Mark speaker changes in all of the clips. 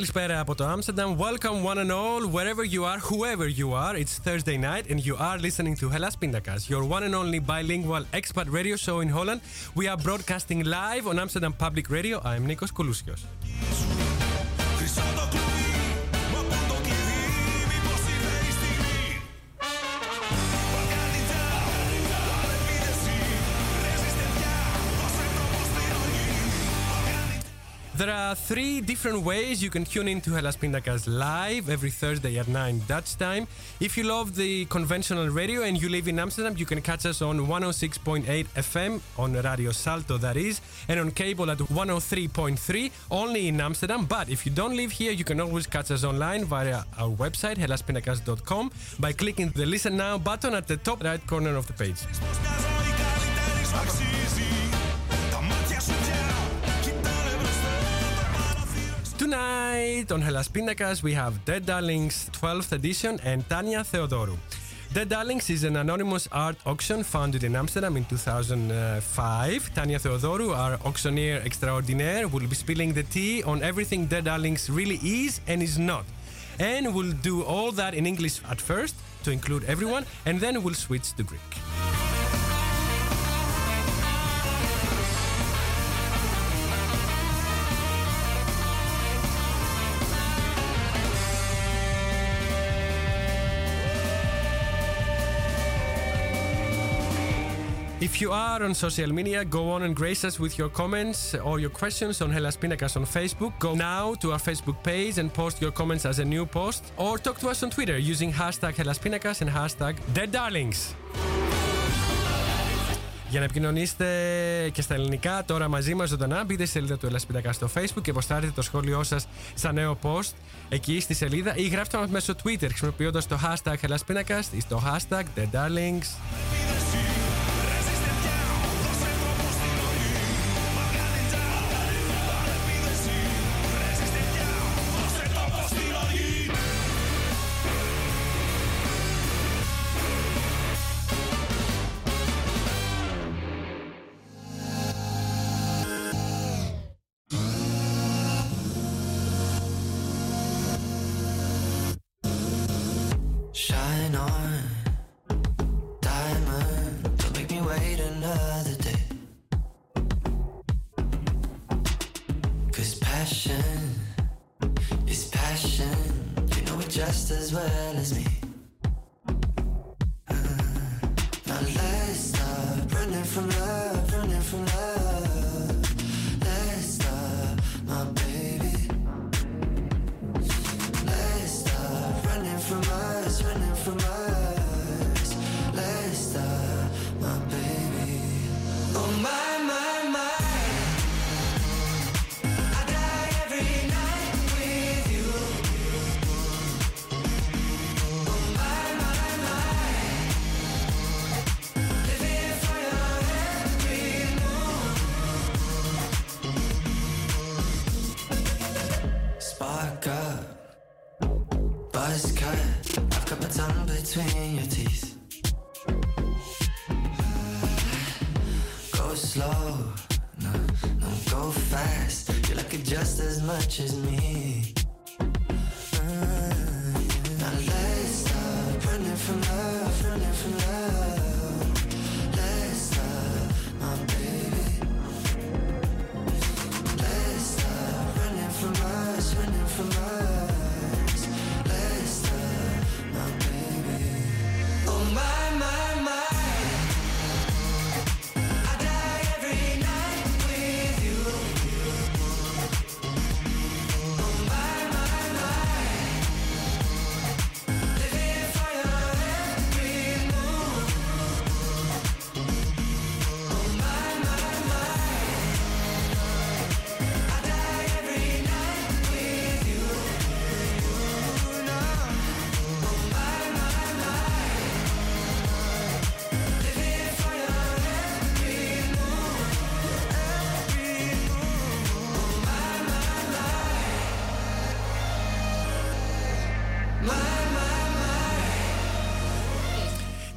Speaker 1: Καλησπέρα από το Amsterdam. Welcome one and all, wherever you are, whoever you are. It's Thursday night and you are listening to Hellas Pindakaas, your one and only bilingual expat radio show in Holland. We are broadcasting live on Amsterdam Public Radio. I'm Nikos Koulousios. There are three different ways you can tune into Hellas Pindakaas live every Thursday at 9 Dutch time. If you love the conventional radio and you live in Amsterdam, you can catch us on 106.8 FM on Radio Salto, that is, and on cable at 103.3 only in Amsterdam. But if you don't live here, you can always catch us online via our website, hellaspindakaas.com, by clicking the Listen Now button at the top right corner of the page. Tonight on Hellas Pindakaas we have Dead Darlings 12th edition and Tanya Theodorou. Dead Darlings is an anonymous art auction founded in Amsterdam in 2005. Tanya Theodorou, our auctioneer extraordinaire, will be spilling the tea on everything Dead Darlings really is and is not. And we'll do all that in English at first to include everyone, and then we'll switch to Greek. If you are on social media, go on and grace us with your comments or your questions on Hellas Pindakas on Facebook. Go now to our Facebook page and post your comments as a new post, or talk to us on Twitter using hashtag Hellas Pindakas and hashtag Dead Darlings. Για να επικοινωνήσετε και στα ελληνικά τώρα μαζί μας ζωντανά, μπείτε στη σελίδα του Ελλάς Πιντακά στο Facebook και αποστάρετε το σχόλιο σας σαν νέο post εκεί στη σελίδα ή γράψτε μας μέσω Twitter χρησιμοποιώντας το hashtag Ελλάς Πίνακας ή στο hashtag The Darlings.
Speaker 2: Running from us.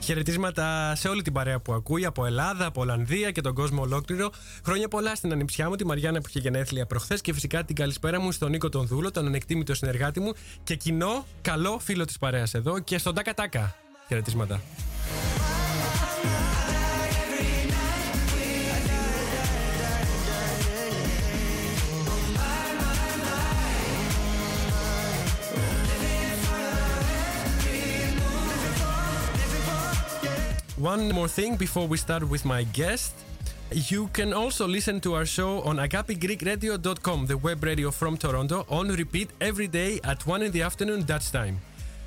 Speaker 1: Χαιρετίσματα σε όλη την παρέα που ακούει από Ελλάδα, από Ολλανδία και τον κόσμο ολόκληρο. Χρόνια πολλά στην ανιψιά μου, τη Μαριάννα που είχε γενέθλια προχθές και φυσικά την καλησπέρα μου στον Νίκο τον Δούλο, τον ανεκτήμητο συνεργάτη μου και κοινό καλό φίλο της παρέας εδώ και στον Τάκα Τάκα. Χαιρετίσματα. One more thing before we start with my guest. You can also listen to our show on agapigreekradio.com, the web radio from Toronto, on repeat every day at 1 in the afternoon Dutch time.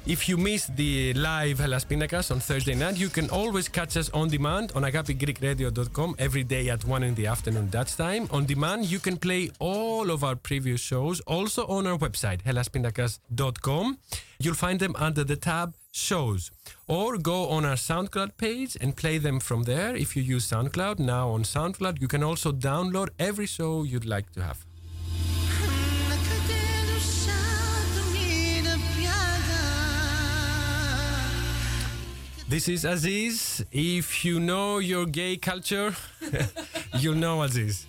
Speaker 1: If you miss the live Hellas Pindakaas on Thursday night, you can always catch us on demand on agapigreekradio.com every day at 1 in the afternoon Dutch time. On demand, you can play all of our previous shows also on our website, hellaspindakaas.com. You'll find them under the tab shows or go on our SoundCloud page and play them from there. If you use SoundCloud, now on SoundCloud, you can also download every show you'd like to have. This is Azis. If you know your gay culture, you'll know
Speaker 3: Azis.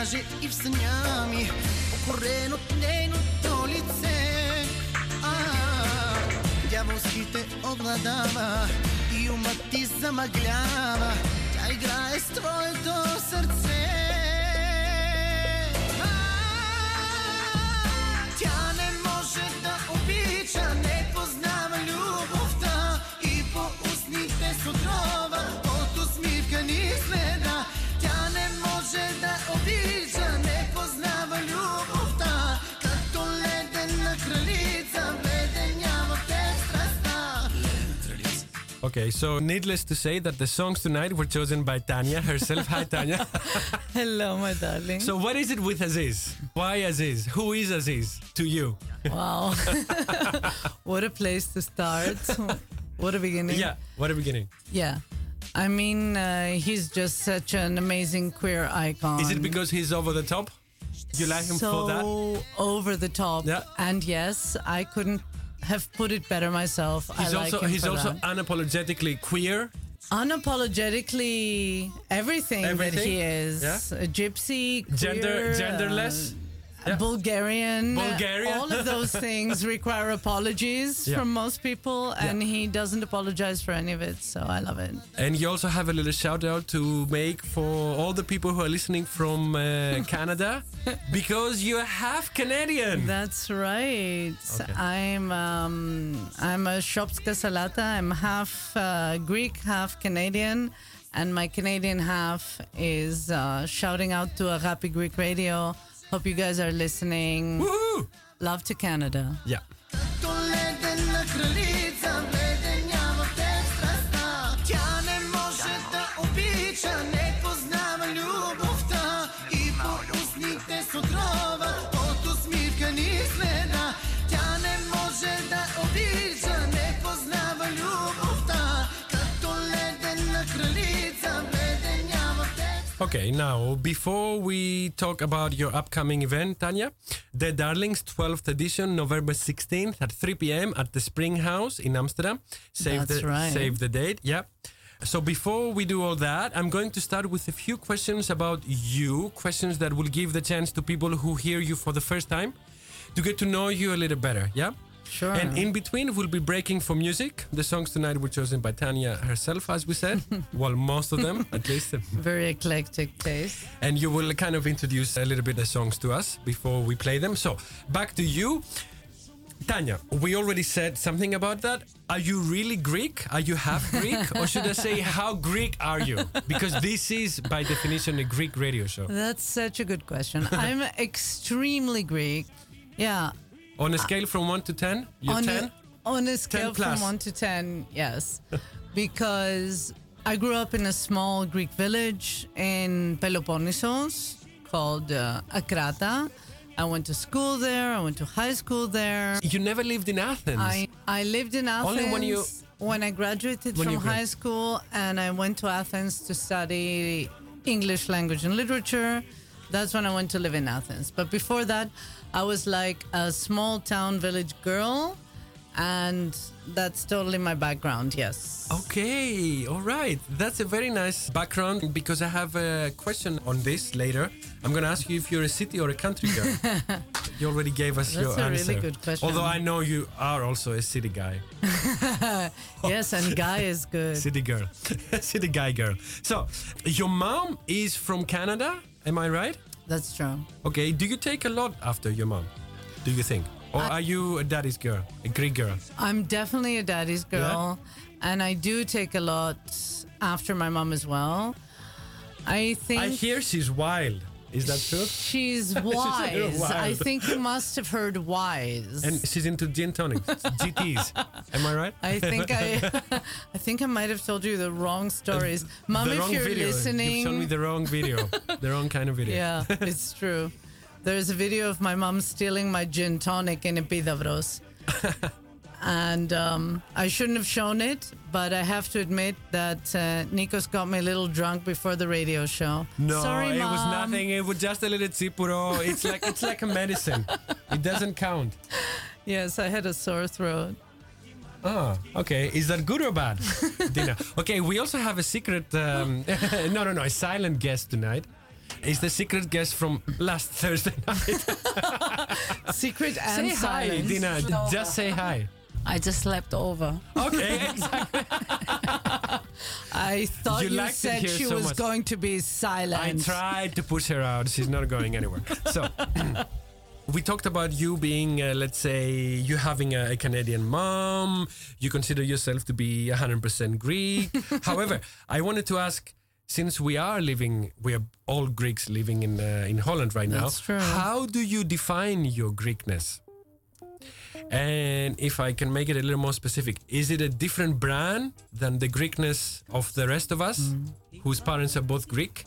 Speaker 3: Даже и в съня ми, покорен от нейното лице. Дяволските обладава и умът ти замъглява.
Speaker 1: Okay, so needless to say that the songs tonight were chosen by Tanya herself. Hi, Tanya.
Speaker 4: Hello, my darling.
Speaker 1: so, what is it with Azis? Why Azis? Who is Azis to you?
Speaker 4: wow. what a place to start. what a beginning.
Speaker 1: Yeah, what a beginning.
Speaker 4: Yeah. I mean, uh, he's just such an amazing queer icon.
Speaker 1: Is it because he's over the top? You like him
Speaker 4: so
Speaker 1: for that?
Speaker 4: So over the top?
Speaker 1: Yeah.
Speaker 4: And yes, I couldn't have put it better myself.
Speaker 1: He's
Speaker 4: I like
Speaker 1: also he's also
Speaker 4: that.
Speaker 1: unapologetically queer.
Speaker 4: unapologetically everything, that he is.
Speaker 1: Yeah.
Speaker 4: A gypsy,
Speaker 1: Gender genderless.
Speaker 4: uh,
Speaker 1: Yeah.
Speaker 4: Bulgarian.
Speaker 1: Bulgaria.
Speaker 4: All of those things require apologies
Speaker 1: Yeah.
Speaker 4: from most people, and he doesn't apologize for any of it. So I love it.
Speaker 1: And you also have a little shout out to make for all the people who are listening from uh, Canada because you're half Canadian.
Speaker 4: That's right. I'm um, I'm a Shopska Salata. I'm half uh, Greek, half Canadian, and my Canadian half is uh, shouting out to Agapi Greek Radio. Hope you guys are listening.
Speaker 1: Woohoo!
Speaker 4: Love to Canada.
Speaker 1: Yeah. Okay, now before we talk about your upcoming event, Tanya, Dead Darlings 12th edition, November 16th at 3 p.m. at the Spring House in Amsterdam. Save
Speaker 4: That's
Speaker 1: the
Speaker 4: right.
Speaker 1: save the date. Yeah. So before we do all that, I'm going to start with a few questions about you, questions that will give the chance to people who hear you for the first time to get to know you a little better. Yeah.
Speaker 4: Sure.
Speaker 1: And in between, we'll be breaking for music. The songs tonight were chosen by Tanya herself, as we said. well, most of them, at least.
Speaker 4: Very eclectic taste.
Speaker 1: And you will kind of introduce a little bit the songs to us before we play them. So, back to you. Tanya, we already said something about that. Are you really Greek? Are you half Greek? or should I say, how Greek are you? Because this is, by definition, a Greek radio show.
Speaker 4: That's such a good question. I'm extremely Greek. Yeah.
Speaker 1: On a scale from 1 to 10, you're
Speaker 4: on
Speaker 1: 10?
Speaker 4: A, on a scale from 1 to 10, yes. because I grew up in a small Greek village in Peloponnesos called uh, Akrata. I went to school there. I went to high school there.
Speaker 1: You never lived in Athens.
Speaker 4: I, I lived in Athens
Speaker 1: Only when you-
Speaker 4: when I graduated
Speaker 1: When
Speaker 4: from
Speaker 1: grad-
Speaker 4: high school, and I went to Athens to study English language and literature. That's when I went to live in Athens. But before that, I was like a small town village girl, and that's totally my background. Yes.
Speaker 1: Okay, all right. That's a very nice background because I have a question on this later. I'm going to ask you if you're a city or a country girl. you already gave us
Speaker 4: That's
Speaker 1: your
Speaker 4: a really
Speaker 1: answer.
Speaker 4: good question.
Speaker 1: Although I know you are also a city guy.
Speaker 4: Yes, and guy is good.
Speaker 1: City girl. city guy girl. So, your mom is from Canada, am I right?
Speaker 4: That's true.
Speaker 1: Okay, do you take a lot after your mom? Do you think? Or are you a daddy's girl, a Greek girl?
Speaker 4: I'm definitely a daddy's girl, and I do take a lot after my mom as well. I think
Speaker 1: I hear she's wild. Is that true?
Speaker 4: she's
Speaker 1: little
Speaker 4: wise. I think you must have heard wise.
Speaker 1: And she's into gin tonics, GTs. Am I right?
Speaker 4: I think I, I think I might have told you the wrong stories, Mom.
Speaker 1: the
Speaker 4: if you're
Speaker 1: video.
Speaker 4: listening,
Speaker 1: You've shown me the wrong video, the wrong kind of video.
Speaker 4: yeah, it's true. There's a video of my mom stealing my gin tonic in Epidavros. and um, I shouldn't have shown it, but I have to admit that uh, Nikos got me a little drunk before the radio show.
Speaker 1: No,
Speaker 4: Sorry,
Speaker 1: it was nothing. It was just a little tsipouro. It's like it's like a medicine. It doesn't count.
Speaker 4: Yes, I had a sore throat.
Speaker 1: Ah, okay. Is that good or bad, Dina? Okay, we also have a secret. Um, no, no, no, a silent guest tonight. Is the secret guest from last Thursday night?
Speaker 4: Secret and
Speaker 1: say hi. Dina. Just say hi.
Speaker 5: I just slept over.
Speaker 1: Okay, exactly.
Speaker 4: I thought
Speaker 1: You
Speaker 4: you, said she
Speaker 1: so
Speaker 4: was
Speaker 1: much.
Speaker 4: going to be silent.
Speaker 1: I tried to push her out. She's not going anywhere. So, we talked about you being, uh, let's say, you having a, a Canadian mom. You consider yourself to be 100% Greek. However, I wanted to ask. Since we are living, we are all Greeks living in uh, in Holland right now. How do you define your Greekness? And if I can make it a little more specific, is it a different brand than the Greekness of the rest of us,
Speaker 4: Mm.
Speaker 1: whose parents are both Greek?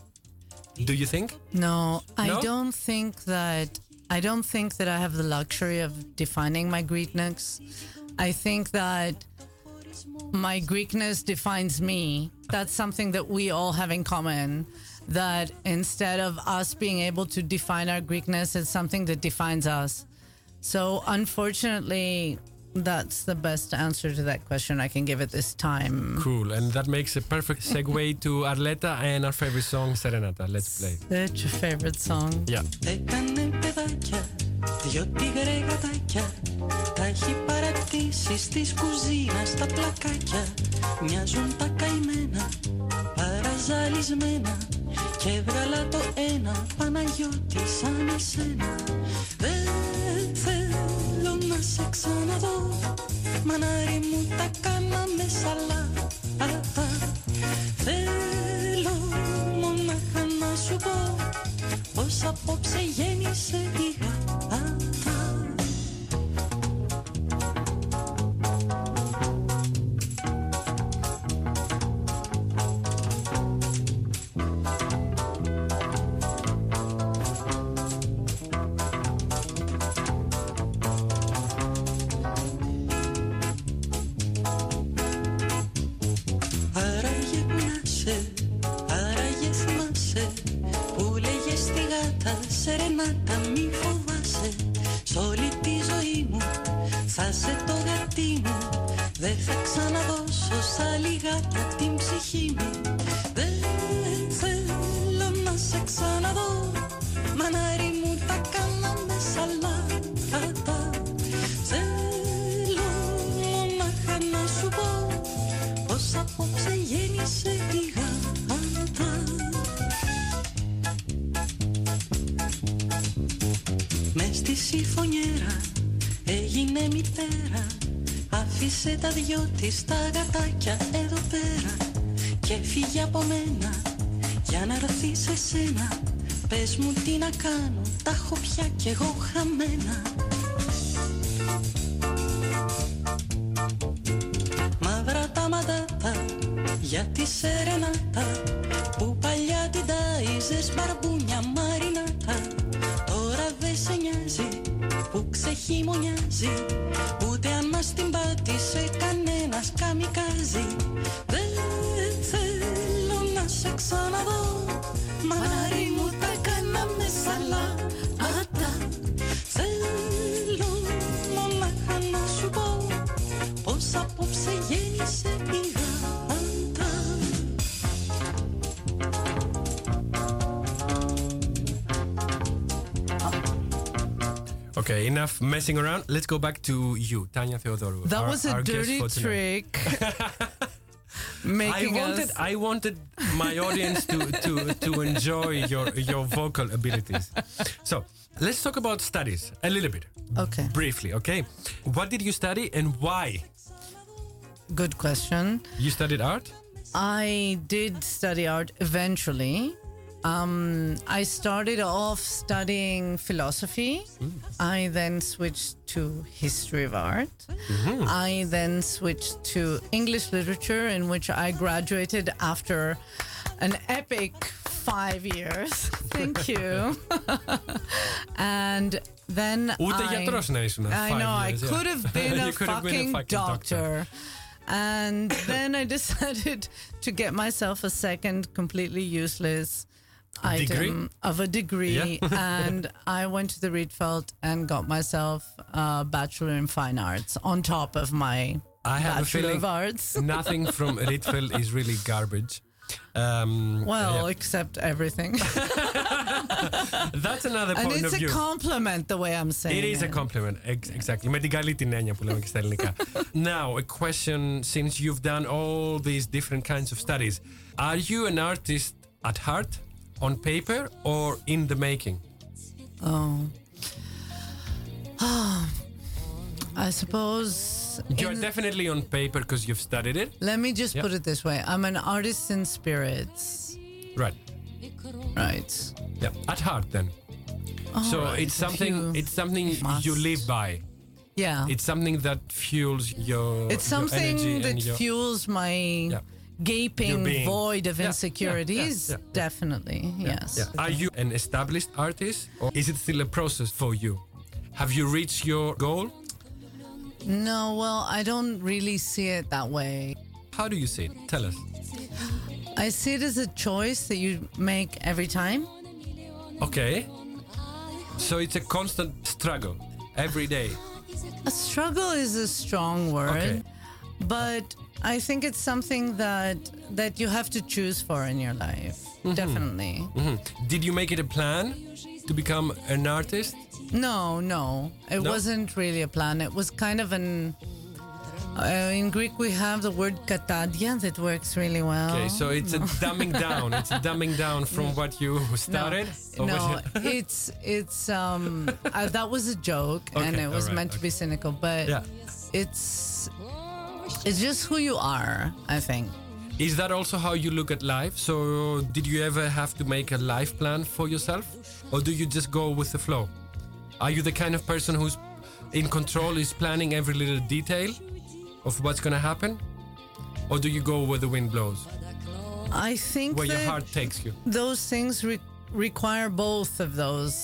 Speaker 1: Do you think?
Speaker 4: No, I
Speaker 1: No?
Speaker 4: don't think that I don't think that I have the luxury of defining my Greekness. I think that my Greekness defines me. That's something that we all have in common. That instead of us being able to define our Greekness, it's something that defines us. So, unfortunately, that's the best answer to that question I can give at this time.
Speaker 1: Cool, and that makes a perfect segue to Arleta and our favorite song, Serenata. Let's play.
Speaker 4: That's your favorite song.
Speaker 1: Yeah.
Speaker 6: Παραζαλισμένα Και έβγαλα το ένα, Παναγιώτη σαν εσένα. Δεν θέλω να σε ξαναδώ Μανάρι μου τα κάναμε σαλάτα. Θέλω μονάχα να σου πω πως απόψε γέννησε η γάτα από μένα. Για να έρθει σε σένα Πες μου τι να κάνω, τα έχω πια κι εγώ χαμένα. Μαύρα τα μαντάτα για τη σερενάτα Που παλιά την τάιζες μπαρμπούνια μαρινάτα. Τώρα δεν σε νοιάζει που ξεχειμονιάζει Ούτε αν μας την πάτησε κανένας καμικάζει
Speaker 1: enough messing around. Let's go back to you, Tanya Theodorou.
Speaker 4: That
Speaker 1: our-
Speaker 4: was a dirty trick.
Speaker 1: I wanted. I wanted my audience to, to, to enjoy your, your vocal abilities. So let's talk about studies a little bit,
Speaker 4: okay,
Speaker 1: briefly, okay? What did you study and why?
Speaker 4: good question.
Speaker 1: You studied art?
Speaker 4: I did study art eventually. Um, I started off studying philosophy. Mm. I then switched to history of art. Mm-hmm. I then switched to English literature, in which I graduated after an epic five years. Thank you. and then I. I know I could have been, a
Speaker 1: fucking, been a fucking
Speaker 4: doctor. doctor. And then I decided to get myself a second completely useless
Speaker 1: Degree?
Speaker 4: item of a degree. and I went to the Rietveld and got myself a Bachelor in Fine Arts on top of my
Speaker 1: I have a
Speaker 4: Bachelor
Speaker 1: feeling
Speaker 4: of Arts.
Speaker 1: nothing from Rietveld is really garbage. Um,
Speaker 4: Well,
Speaker 1: yeah.
Speaker 4: except everything.
Speaker 1: that's another
Speaker 4: and
Speaker 1: point
Speaker 4: it's
Speaker 1: of
Speaker 4: a
Speaker 1: view.
Speaker 4: compliment the way I'm saying
Speaker 1: It is a compliment, ex- exactly. Με την καλή την έννοια που λέμε και στα ελληνικά. Now, a question since you've done all these different kinds of studies. Are you an artist at heart, On paper, or in the making?
Speaker 4: Oh. Ah, I suppose.
Speaker 1: You're definitely on paper because you've studied it.
Speaker 4: let me just
Speaker 1: Yeah.
Speaker 4: put it this way I'm an artist in spirits.
Speaker 1: Right.
Speaker 4: Right.
Speaker 1: Yeah. At heart then. so
Speaker 4: Alright,
Speaker 1: it's something it's something
Speaker 4: must.
Speaker 1: you live by.
Speaker 4: Yeah.
Speaker 1: It's something that fuels your
Speaker 4: It's
Speaker 1: your
Speaker 4: something
Speaker 1: energy
Speaker 4: that
Speaker 1: your,
Speaker 4: fuels my
Speaker 1: Yeah.
Speaker 4: Gaping void of insecurities.
Speaker 1: yeah, yeah, yeah.
Speaker 4: Definitely, yes.
Speaker 1: Are you an established artist or is it still a process for you? Have you reached your goal?
Speaker 4: No, well, I don't really see it that way.
Speaker 1: How do you see it? Tell us.
Speaker 4: I see it as a choice that you make every time.
Speaker 1: Okay. So it's a constant struggle every day.
Speaker 4: A struggle is a strong word,
Speaker 1: Okay.
Speaker 4: but I think it's something that that you have to choose for in your life.
Speaker 1: Mm-hmm.
Speaker 4: Definitely.
Speaker 1: Mhm. Did you make it a plan to become an artist?
Speaker 4: No, no, it
Speaker 1: No?
Speaker 4: wasn't really a plan. It was kind of an. Uh, in Greek, we have the word katadia that works really well.
Speaker 1: Okay, so it's a dumbing down. It's a dumbing down from what you started.
Speaker 4: No,
Speaker 1: it-
Speaker 4: it's it's um uh, that was a joke and it was
Speaker 1: alright,
Speaker 4: meant to be cynical, but
Speaker 1: Yeah.
Speaker 4: it's it's just who you are. I think.
Speaker 1: Is that also how you look at life? So, did you ever have to make a life plan for yourself? Or do you just go with the flow? Are you the kind of person who's in control, is planning every little detail of what's going to happen? Or do you go where the wind blows,
Speaker 4: I think
Speaker 1: where your heart takes you?
Speaker 4: those things re- require both of those.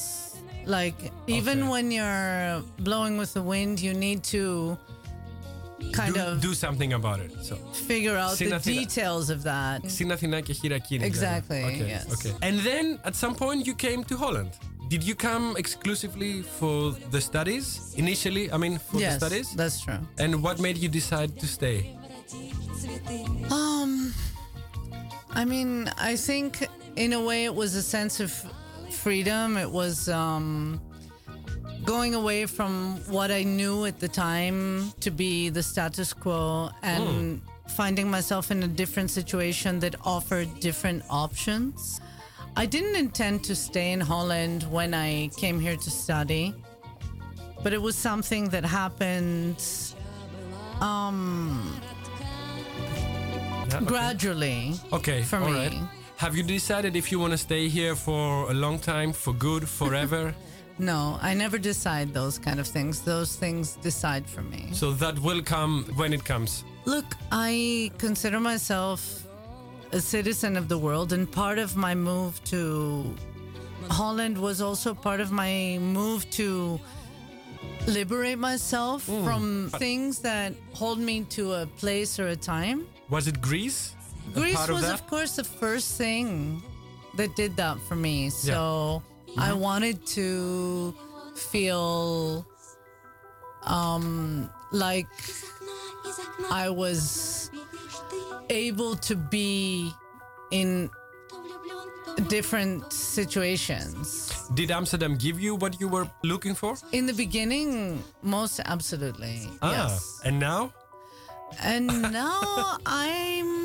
Speaker 4: Like even
Speaker 1: Okay.
Speaker 4: when you're blowing with the wind, you need to kind
Speaker 1: Do,
Speaker 4: of
Speaker 1: do something about it. So,
Speaker 4: figure out the
Speaker 1: Συναθήνα.
Speaker 4: details of that.
Speaker 1: στην Αθηνά και χειρακίνη.
Speaker 4: Exactly,
Speaker 1: Okay,
Speaker 4: yes.
Speaker 1: okay. And then at some point you came to Holland. Did you come exclusively for the studies? Initially, I mean, for the
Speaker 4: yes,
Speaker 1: studies?
Speaker 4: that's true.
Speaker 1: And what made you decide to stay?
Speaker 4: Um, I mean, I think in a way it was a sense of freedom. It was um, going away from what I knew at the time to be the status quo and finding myself in a different situation that offered different options. I didn't intend to stay in Holland when I came here to study. but it was something that happened um,
Speaker 1: Yeah, okay.
Speaker 4: gradually.
Speaker 1: Okay,
Speaker 4: for
Speaker 1: all
Speaker 4: me.
Speaker 1: right. Have you decided if you want to stay here for a long time, for good, forever?
Speaker 4: No, I never decide those kind of things. Those things decide for me.
Speaker 1: so that will come when it comes.
Speaker 4: Look, I consider myself a citizen of the world, and part of my move to Holland was also part of my move to liberate myself hmm. from things that hold me to a place or a time.
Speaker 1: Was it Greece?
Speaker 4: Greece
Speaker 1: part of
Speaker 4: was, of course, the first thing that did that for me. So I wanted to feel um, like I was able to be in different situations.
Speaker 1: Did Amsterdam give you what you were looking for?
Speaker 4: In the beginning, most absolutely.
Speaker 1: Ah,
Speaker 4: Yes.
Speaker 1: and now?
Speaker 4: And now I'm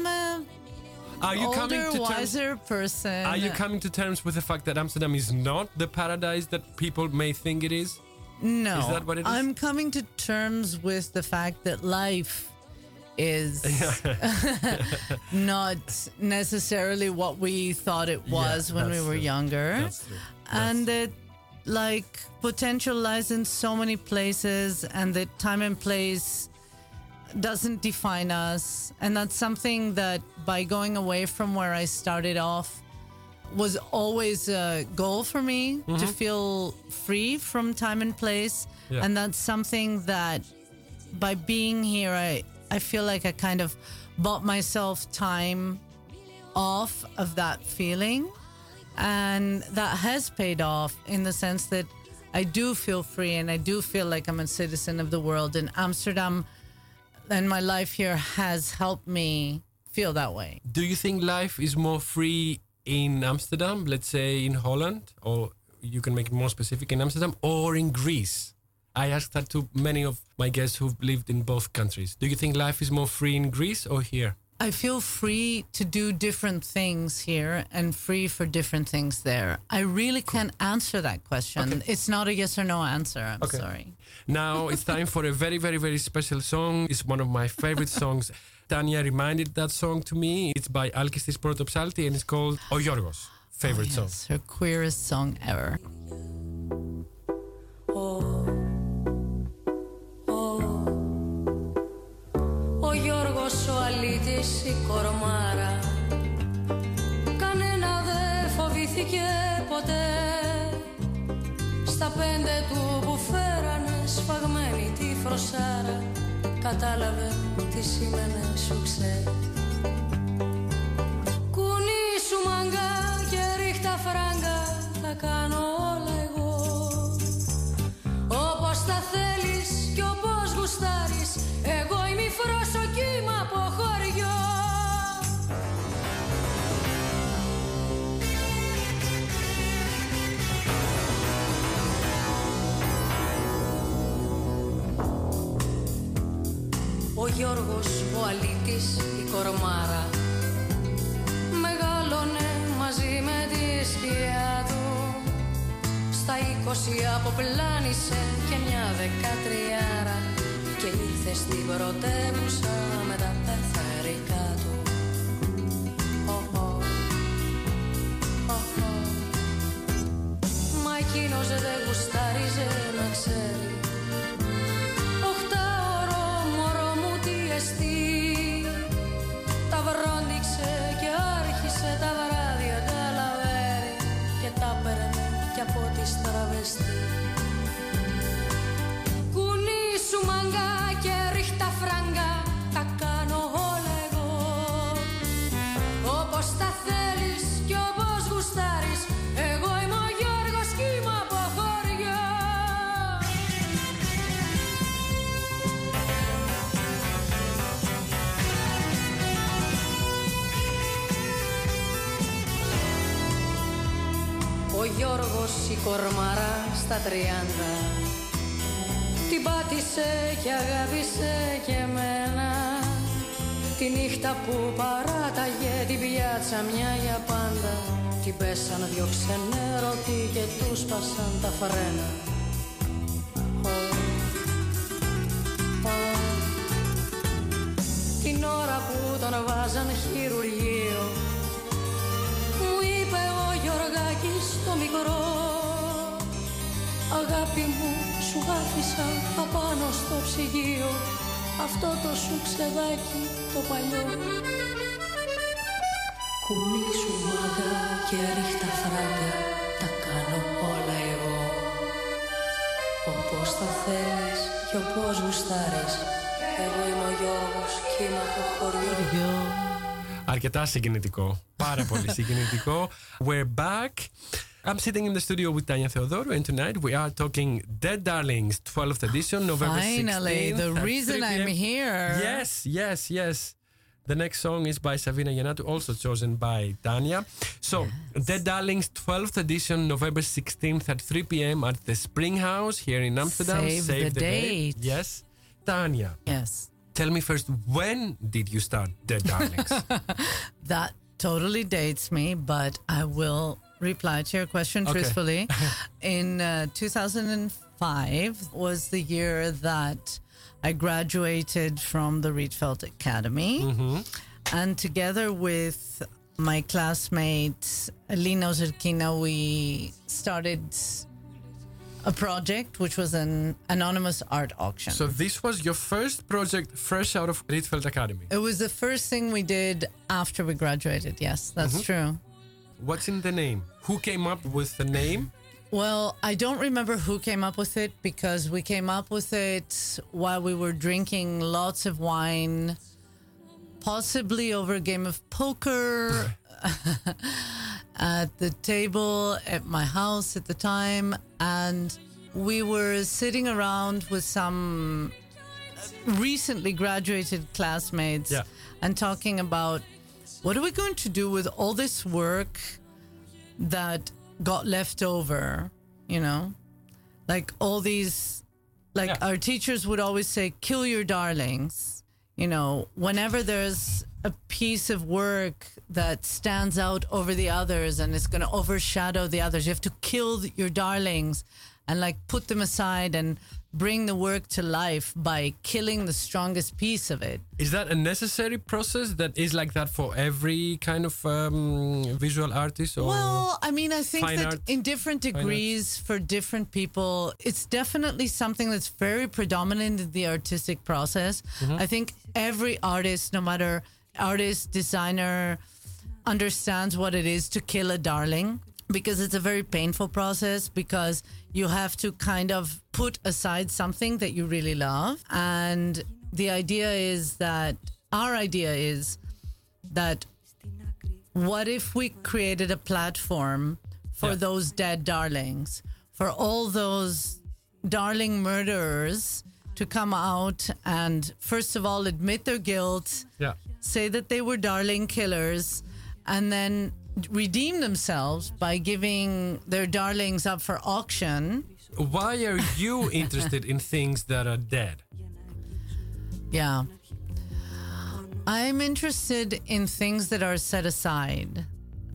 Speaker 1: Are you coming to terms?
Speaker 4: wiser person.
Speaker 1: Are you coming to terms with the fact that Amsterdam is not the paradise that people may think it is?
Speaker 4: No.
Speaker 1: Is that what it is?
Speaker 4: I'm coming to terms with the fact that life is not necessarily what we thought it was when we were
Speaker 1: true.
Speaker 4: younger.
Speaker 1: That's true.
Speaker 4: And that like potential lies in so many places and that time and place doesn't define us. And that's something that by going away from where I started off was always a goal for me to mm-hmm. feel free from time and place.
Speaker 1: Yeah.
Speaker 4: And that's something that by being here, I, I feel like I kind of bought myself time off of that feeling. And that has paid off in the sense that I do feel free and I do feel like I'm a citizen of the world. And Amsterdam and my life here has helped me feel that way.
Speaker 1: Do you think life is more free in Amsterdam, let's say in Holland, or you can make it more specific in Amsterdam, or in Greece? I asked that to many of my guests who've lived in both countries. Do you think life is more free in Greece or here?
Speaker 4: I feel free to do different things here and free for different things there. I really can't answer that question. It's not a yes or no answer. I'm
Speaker 1: Okay.
Speaker 4: sorry.
Speaker 1: Now it's time for a very, very, very special song. It's one of my favorite songs. Tanya reminded that song to me. It's by Alkistis Protopsalti and it's called O Yorgos. Favorite oh, song.
Speaker 4: It's her queerest song ever.
Speaker 7: Κορμάρα. Κανένα δεν φοβήθηκε ποτέ. Στα πέντε του που φέρανε σφαγμένη τη φροσάρα Κατάλαβε τι σήμαινε σου ξέρει. Κουνή σου μαγκά και ρίχτα φράγκα Θα κάνω όλα εγώ. Όπως τα θέλεις κι όπως γουστάρεις Εγώ είμαι η φροσοκύμα Γιώργος, ο αλήτης, η κορμάρα Μεγάλωνε μαζί με τη σκιά του στα είκοσι αποπλάνησε και μια δεκατριάρα και ήρθε στην πρωτεύουσα με τα πεθαρικά του. Οχο, οχο. Μα εκείνος δεν γουστάριζε Εγώ είμαι ο Γιώργος κι είμαι από χωριό. Ο Γιώργος η κορμάρα στα τριάντα. Την πάτησε και αγάπησε και μένα Τη νύχτα που παράταγε την πιάτσα μια για πάντα τι πέσαν δυο ξενέρωτοι και τους σπάσαν τα φρένα. Την ώρα που τον βάζαν χειρουργείο Μου είπε ο Γιωργάκης το μικρό Αγάπη μου σου άφησα απάνω στο ψυγείο Αυτό το σου ξεδάκι το παλιό και ρίχτα φράγκα Τα κάνω όλα εγώ Όπως το θέλεις και όπως γουστάρεις Εγώ είμαι ο Γιώργος και είμαι από χωριό
Speaker 1: Αρκετά συγκινητικό. Πάρα πολύ συγκινητικό. We're back. I'm sitting in the studio with Tanya Theodoro, and tonight we are talking Dead Darlings, 12th edition, November
Speaker 4: Finally,
Speaker 1: 16th.
Speaker 4: the
Speaker 1: at
Speaker 4: reason
Speaker 1: 3
Speaker 4: I'm
Speaker 1: p.m.
Speaker 4: here.
Speaker 1: Yes, yes, yes. The next song is by Savina Yannatou, also chosen by Tanya. So, Dead Darlings, 12th edition, November 16th at 3 p.m. at the Spring House here in Amsterdam.
Speaker 4: Save the date.
Speaker 1: Yes. Tanya,
Speaker 4: Yes.
Speaker 1: tell me first, when did you start Dead Darlings?
Speaker 4: That totally dates me, but I will reply to your question
Speaker 1: Okay.
Speaker 4: truthfully. In uh, 2005 was the year that I graduated from the Rietveld Academy. Mm-hmm. And together with my classmate Lino Zerkina, we started a project which was an anonymous art auction.
Speaker 1: so, this was your first project fresh out of Rietveld Academy.
Speaker 4: it was the first thing we did after we graduated. Yes, that's mm-hmm. true.
Speaker 1: What's in the name? Who came up with the name?
Speaker 4: Well, I don't remember who came up with it because we came up with it while we were drinking lots of wine, possibly over a game of poker at the table at my house at the time. And we were sitting around with some recently graduated classmates
Speaker 1: Yeah.
Speaker 4: and talking about what are we going to do with all this work that got left over, you know? Like all these, like
Speaker 1: Yeah.
Speaker 4: our teachers would always say, kill your darlings. You know, whenever there's a piece of work that stands out over the others and it's going to overshadow the others, you have to kill your darlings and like put them aside and bring the work to life by killing the strongest piece of it.
Speaker 1: Is that a necessary process that is like that for every kind of um, visual artist? Or
Speaker 4: Well, I mean, I think that
Speaker 1: art-
Speaker 4: in different degrees for different people, it's definitely something that's very predominant in the artistic process.
Speaker 1: Mm-hmm.
Speaker 4: I think every artist, no matter artist, designer, understands what it is to kill a darling because it's a very painful process because you have to kind of put aside something that you really love. And the idea is that our idea is that what if we created a platform for
Speaker 1: Yeah.
Speaker 4: those dead darlings, for all those darling murderers to come out and, first of all, admit their guilt,
Speaker 1: yeah.
Speaker 4: say that they were darling killers, and then redeem themselves by giving their darlings up for auction.
Speaker 1: Why are you interested in things that are dead?
Speaker 4: Yeah. I'm interested in things that are set aside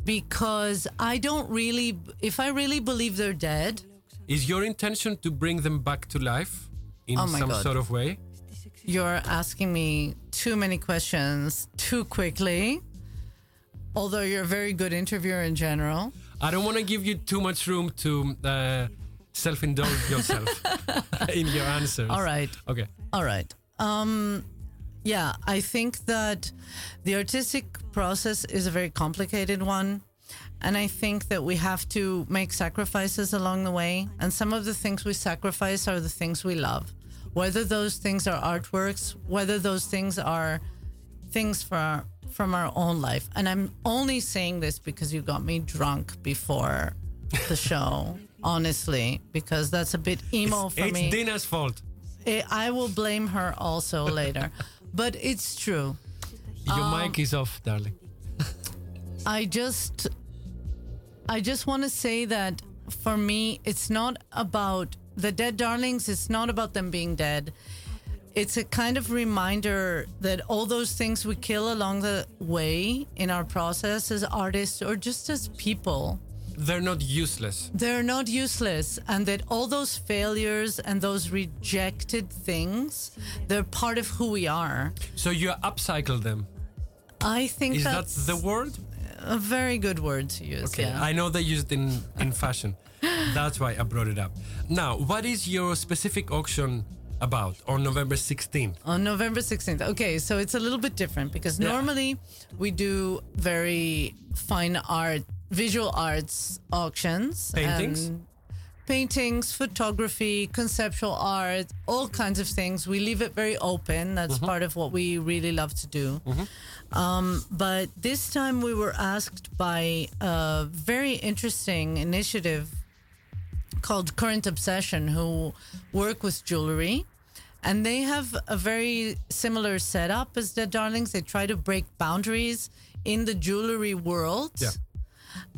Speaker 4: because I don't really, if I really believe they're dead,
Speaker 1: Is your intention to bring them back to life in
Speaker 4: Oh
Speaker 1: some
Speaker 4: God.
Speaker 1: sort of way?
Speaker 4: you're asking me too many questions too quickly. Although you're a very good interviewer in general.
Speaker 1: I don't want to give you too much room to uh, self-indulge yourself in your answers.
Speaker 4: All right.
Speaker 1: Okay.
Speaker 4: All right. Um, yeah, I think that the artistic process is a very complicated one. And I think that we have to make sacrifices along the way. And some of the things we sacrifice are the things we love. Whether those things are artworks, whether those things are things for our, from our own life. And I'm only saying this because you got me drunk before the show, honestly, because that's a bit emo for
Speaker 1: it's
Speaker 4: me.
Speaker 1: Dina's fault.
Speaker 4: I I will blame her also later. But it's true.
Speaker 1: Your
Speaker 4: Um,
Speaker 1: mic is off, darling.
Speaker 4: I just I just want to say that for me it's not about the dead darlings, it's not about them being dead. It's a kind of reminder that all those things we kill along the way in our process as artists or just as people,
Speaker 1: They're not useless.
Speaker 4: they're not useless and that all those failures and those rejected things, they're part of who we are.
Speaker 1: So you upcycle them.
Speaker 4: I think
Speaker 1: Is that the word?
Speaker 4: a very good word to use.
Speaker 1: Okay,
Speaker 4: yeah.
Speaker 1: I know they use it in, in fashion. That's why I brought it up. Now, what is your specific auction about on November 16th?
Speaker 4: on November 16th. Okay, so it's a little bit different because
Speaker 1: Yeah.
Speaker 4: normally we do very fine art, visual arts auctions.
Speaker 1: Paintings?
Speaker 4: paintings, photography, conceptual art, all kinds of things. We leave it very open. That's
Speaker 1: Mm-hmm.
Speaker 4: part of what we really love to do. Um, but this time we were asked by a very interesting initiative called Current Obsession, who work with jewelry. And they have a very similar setup as Dead Darlings. They try to break boundaries in the jewelry world.
Speaker 1: Yeah.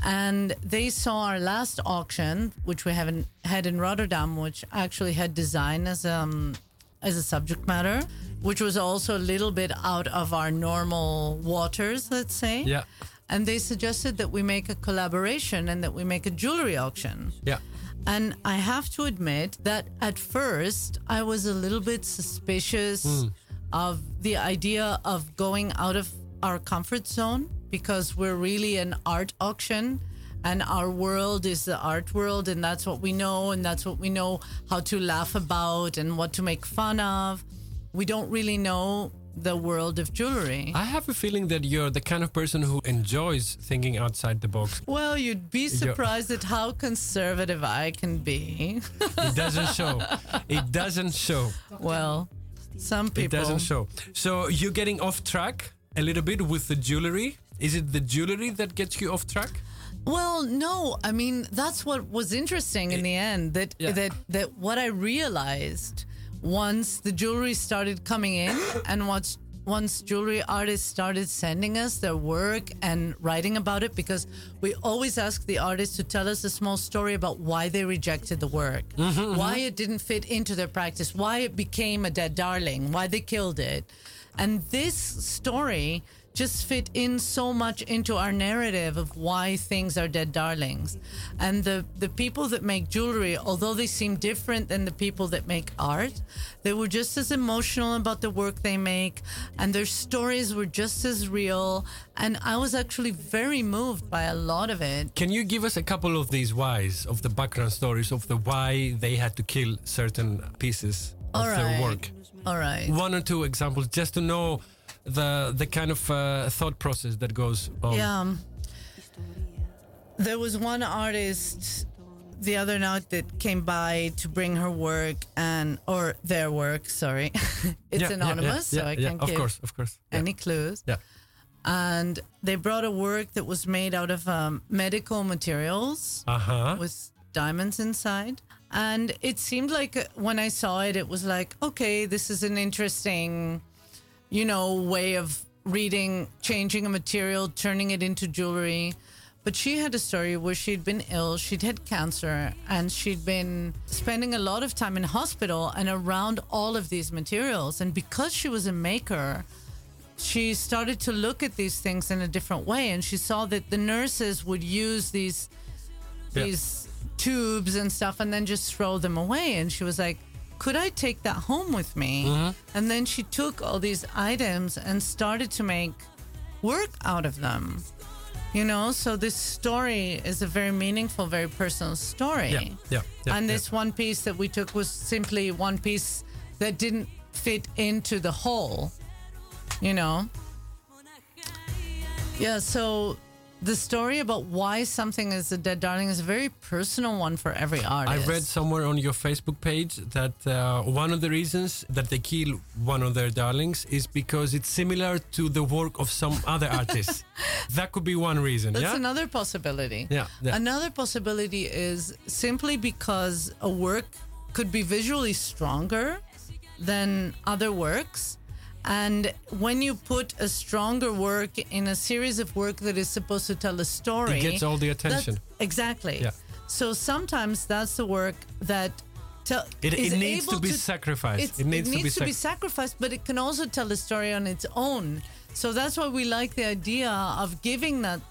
Speaker 4: And they saw our last auction, which we haven't had in Rotterdam, which actually had design as um as a subject matter, which was also a little bit out of our normal waters, let's say.
Speaker 1: Yeah.
Speaker 4: And they suggested that we make a collaboration and that we make a jewelry auction.
Speaker 1: Yeah.
Speaker 4: And I have to admit that at first I was a little bit suspicious hmm. of the idea of going out of our comfort zone because we're really an art auction and our world is the art world and that's what we know and that's what we know how to laugh about and what to make fun of. We don't really know the world of jewelry.
Speaker 1: I have a feeling that you're the kind of person who enjoys thinking outside the box.
Speaker 4: Well, you'd be surprised at how conservative I can be.
Speaker 1: It doesn't show. It doesn't show.
Speaker 4: well, some people.
Speaker 1: It doesn't show. So you're getting off track a little bit with the jewelry. Is it the jewelry that gets you off track?
Speaker 4: Well, no. I mean, that's what was interesting in the end. That
Speaker 1: Yeah.
Speaker 4: that that what I realized once the jewelry started coming in, and once once jewelry artists started sending us their work and writing about it, because we always ask the artists to tell us a small story about why they rejected the work, mm-hmm, mm-hmm. why it didn't fit into their practice, why it became a dead darling, why they killed it, and this story just fit in so much into our narrative of why things are dead darlings. And the, the people that make jewelry, although they seem different than the people that make art, they were just as emotional about the work they make, and their stories were just as real. And I was actually very moved by a lot of it.
Speaker 1: Can you give us a couple of these whys of the background stories of the why they had to kill certain pieces of
Speaker 4: All
Speaker 1: their
Speaker 4: right.
Speaker 1: work?
Speaker 4: All right.
Speaker 1: One or two examples, just to know the the kind of uh, thought process that goes on.
Speaker 4: Yeah. There was one artist the other night that came by to bring her work and or their work, sorry. it's
Speaker 1: Yeah, yeah,
Speaker 4: anonymous,
Speaker 1: yeah,
Speaker 4: so I
Speaker 1: yeah,
Speaker 4: can't
Speaker 1: of
Speaker 4: give
Speaker 1: course, of course. Yeah.
Speaker 4: any clues.
Speaker 1: yeah.
Speaker 4: And they brought a work that was made out of um, medical materials
Speaker 1: Uh huh.
Speaker 4: with diamonds inside. And it seemed like uh, when I saw it, it was like, okay, this is an interesting, you know, way of reading, changing a material, turning it into jewelry. But she had a story where she'd been ill, she'd had cancer, and she'd been spending a lot of time in hospital and around all of these materials. And because she was a maker, she started to look at these things in a different way. And she saw that the nurses would use these
Speaker 1: Yeah.
Speaker 4: these tubes and stuff and then just throw them away. And she was like, could I take that home with me? Mm-hmm. And then she took all these items and started to make work out of them. You know, so this story is a very meaningful, very personal story.
Speaker 1: Yeah, yeah, yeah,
Speaker 4: and
Speaker 1: yeah.
Speaker 4: this one piece that we took was simply one piece that didn't fit into the whole, you know? Yeah, so the story about why something is a dead darling is a very personal one for every artist.
Speaker 1: I read somewhere on your Facebook page that uh, one of the reasons that they kill one of their darlings is because it's similar to the work of some other artists. that could be one reason.
Speaker 4: That's
Speaker 1: yeah.
Speaker 4: another possibility.
Speaker 1: Yeah, yeah.
Speaker 4: Another possibility is simply because a work could be visually stronger than other works. And when you put a stronger work in a series of work that is supposed to tell a story,
Speaker 1: It gets all the attention.
Speaker 4: Exactly.
Speaker 1: Yeah.
Speaker 4: So sometimes that's the work that tell,
Speaker 1: It- it needs to be sacrificed.
Speaker 4: it's-
Speaker 1: It needs to be
Speaker 4: to be sacrificed, but it can also tell a story on its own. So that's why we like the idea of giving that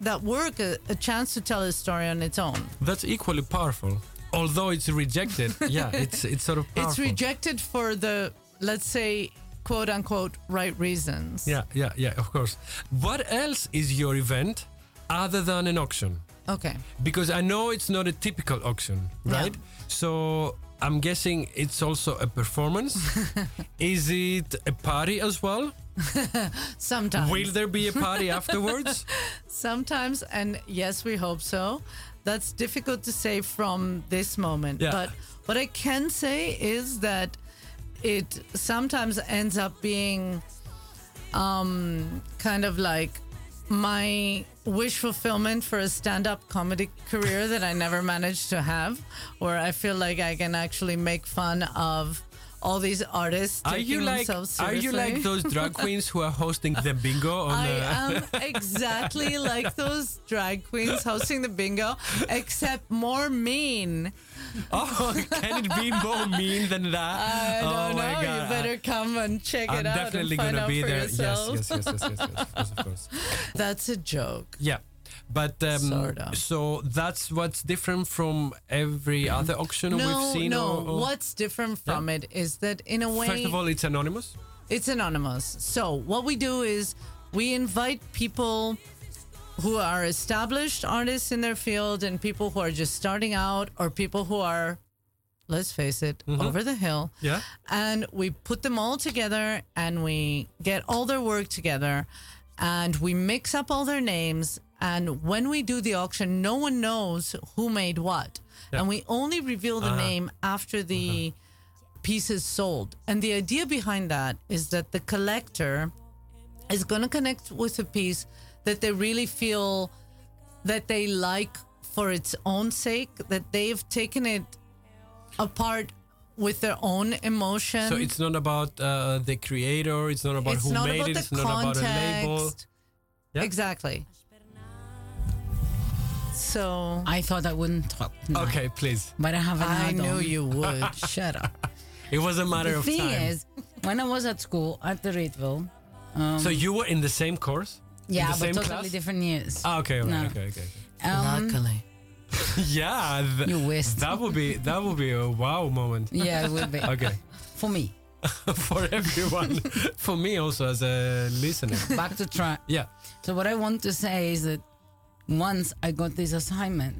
Speaker 4: that work a, a chance to tell a story on its own.
Speaker 1: That's equally powerful. Although it's rejected, yeah, it's it's sort of powerful.
Speaker 4: It's rejected for the let's say quote unquote right reasons.
Speaker 1: Yeah, yeah, yeah, of course. What else is your event other than an auction?
Speaker 4: Okay.
Speaker 1: Because I know it's not a typical auction,
Speaker 4: Yeah.
Speaker 1: right? So I'm guessing it's also a performance. is it a party as well?
Speaker 4: Sometimes.
Speaker 1: Will there be a party afterwards?
Speaker 4: Sometimes, and yes, we hope so. That's difficult to say from this moment.
Speaker 1: Yeah.
Speaker 4: But what I can say is that it sometimes ends up being um, kind of like my wish fulfillment for a stand up comedy career that I never managed to have, where I feel like I can actually make fun of all these artists.
Speaker 1: Are you like are you like those drag queens who are hosting the bingo on
Speaker 4: I
Speaker 1: the
Speaker 4: am exactly like those drag queens hosting the bingo, except more mean.
Speaker 1: Oh, can it be more mean than that?
Speaker 4: I
Speaker 1: oh
Speaker 4: don't
Speaker 1: my
Speaker 4: know.
Speaker 1: god.
Speaker 4: You better come and check
Speaker 1: I'm
Speaker 4: it out
Speaker 1: definitely
Speaker 4: and find
Speaker 1: gonna be there. Yes, yes, yes, yes, yes, yes, of course, of course.
Speaker 4: That's a joke.
Speaker 1: Yeah. But um,
Speaker 4: Sorta.
Speaker 1: so that's what's different from every other auction
Speaker 4: No,
Speaker 1: we've seen.
Speaker 4: no.
Speaker 1: or- or-
Speaker 4: What's different from it is that in a way,
Speaker 1: First of all, it's anonymous.
Speaker 4: It's anonymous. So what we do is we invite people who are established artists in their field and people who are just starting out or people who are let's face it over the hill
Speaker 1: Yeah.
Speaker 4: and we put them all together and we get all their work together and we mix up all their names and when we do the auction no one knows who made what and we only reveal the name after the piece is sold and the idea behind that is that the collector is going to connect with a piece that they really feel that they like for its own sake that they've taken it apart with their own emotion
Speaker 1: So it's not about uh, the creator. It's not about
Speaker 4: it's
Speaker 1: who
Speaker 4: not
Speaker 1: made
Speaker 4: about
Speaker 1: it. It's not about a label. Yeah.
Speaker 4: Exactly. So
Speaker 5: I thought I wouldn't talk. tonight,
Speaker 1: Okay, please.
Speaker 5: But I have an
Speaker 4: I
Speaker 5: add-on.
Speaker 4: knew you would.
Speaker 5: Shut up.
Speaker 1: It was a matter
Speaker 5: the
Speaker 1: of
Speaker 5: thing
Speaker 1: time.
Speaker 5: is, when I was at school at the Rietveld,
Speaker 1: so you were in the same course?
Speaker 5: yeah, but totally
Speaker 1: class?
Speaker 5: different years.
Speaker 1: Ah, okay, okay,
Speaker 5: No.
Speaker 1: okay, okay.
Speaker 5: Um,
Speaker 4: Luckily.
Speaker 1: yeah, th-
Speaker 5: You wished.
Speaker 1: that would be that would be a wow moment.
Speaker 5: yeah, it would be.
Speaker 1: Okay,
Speaker 5: For me.
Speaker 1: for everyone, for me also as a listener.
Speaker 5: Back to track.
Speaker 1: Yeah,
Speaker 5: So what I want to say is that once I got this assignment,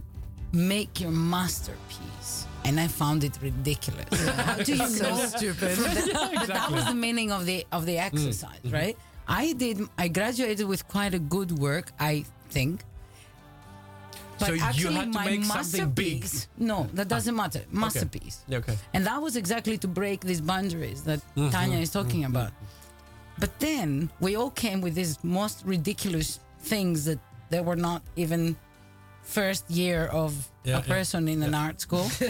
Speaker 5: make your masterpiece. And I found it ridiculous. How do you
Speaker 4: So
Speaker 5: know?
Speaker 4: stupid.
Speaker 5: But that was the meaning of the of the exercise, right? I did. I graduated with quite a good work, I think. But
Speaker 1: So you
Speaker 5: actually,
Speaker 1: had to
Speaker 5: my
Speaker 1: make something big. Ah.
Speaker 5: masterpiece- No, that doesn't matter. Masterpiece.
Speaker 1: yeah, okay.
Speaker 5: And that was exactly to break these boundaries that
Speaker 1: Mm-hmm.
Speaker 5: Tanya is talking about. But then we all came with these most ridiculous things that they were not even first year of
Speaker 1: Yeah,
Speaker 5: a
Speaker 1: yeah,
Speaker 5: person in an art school.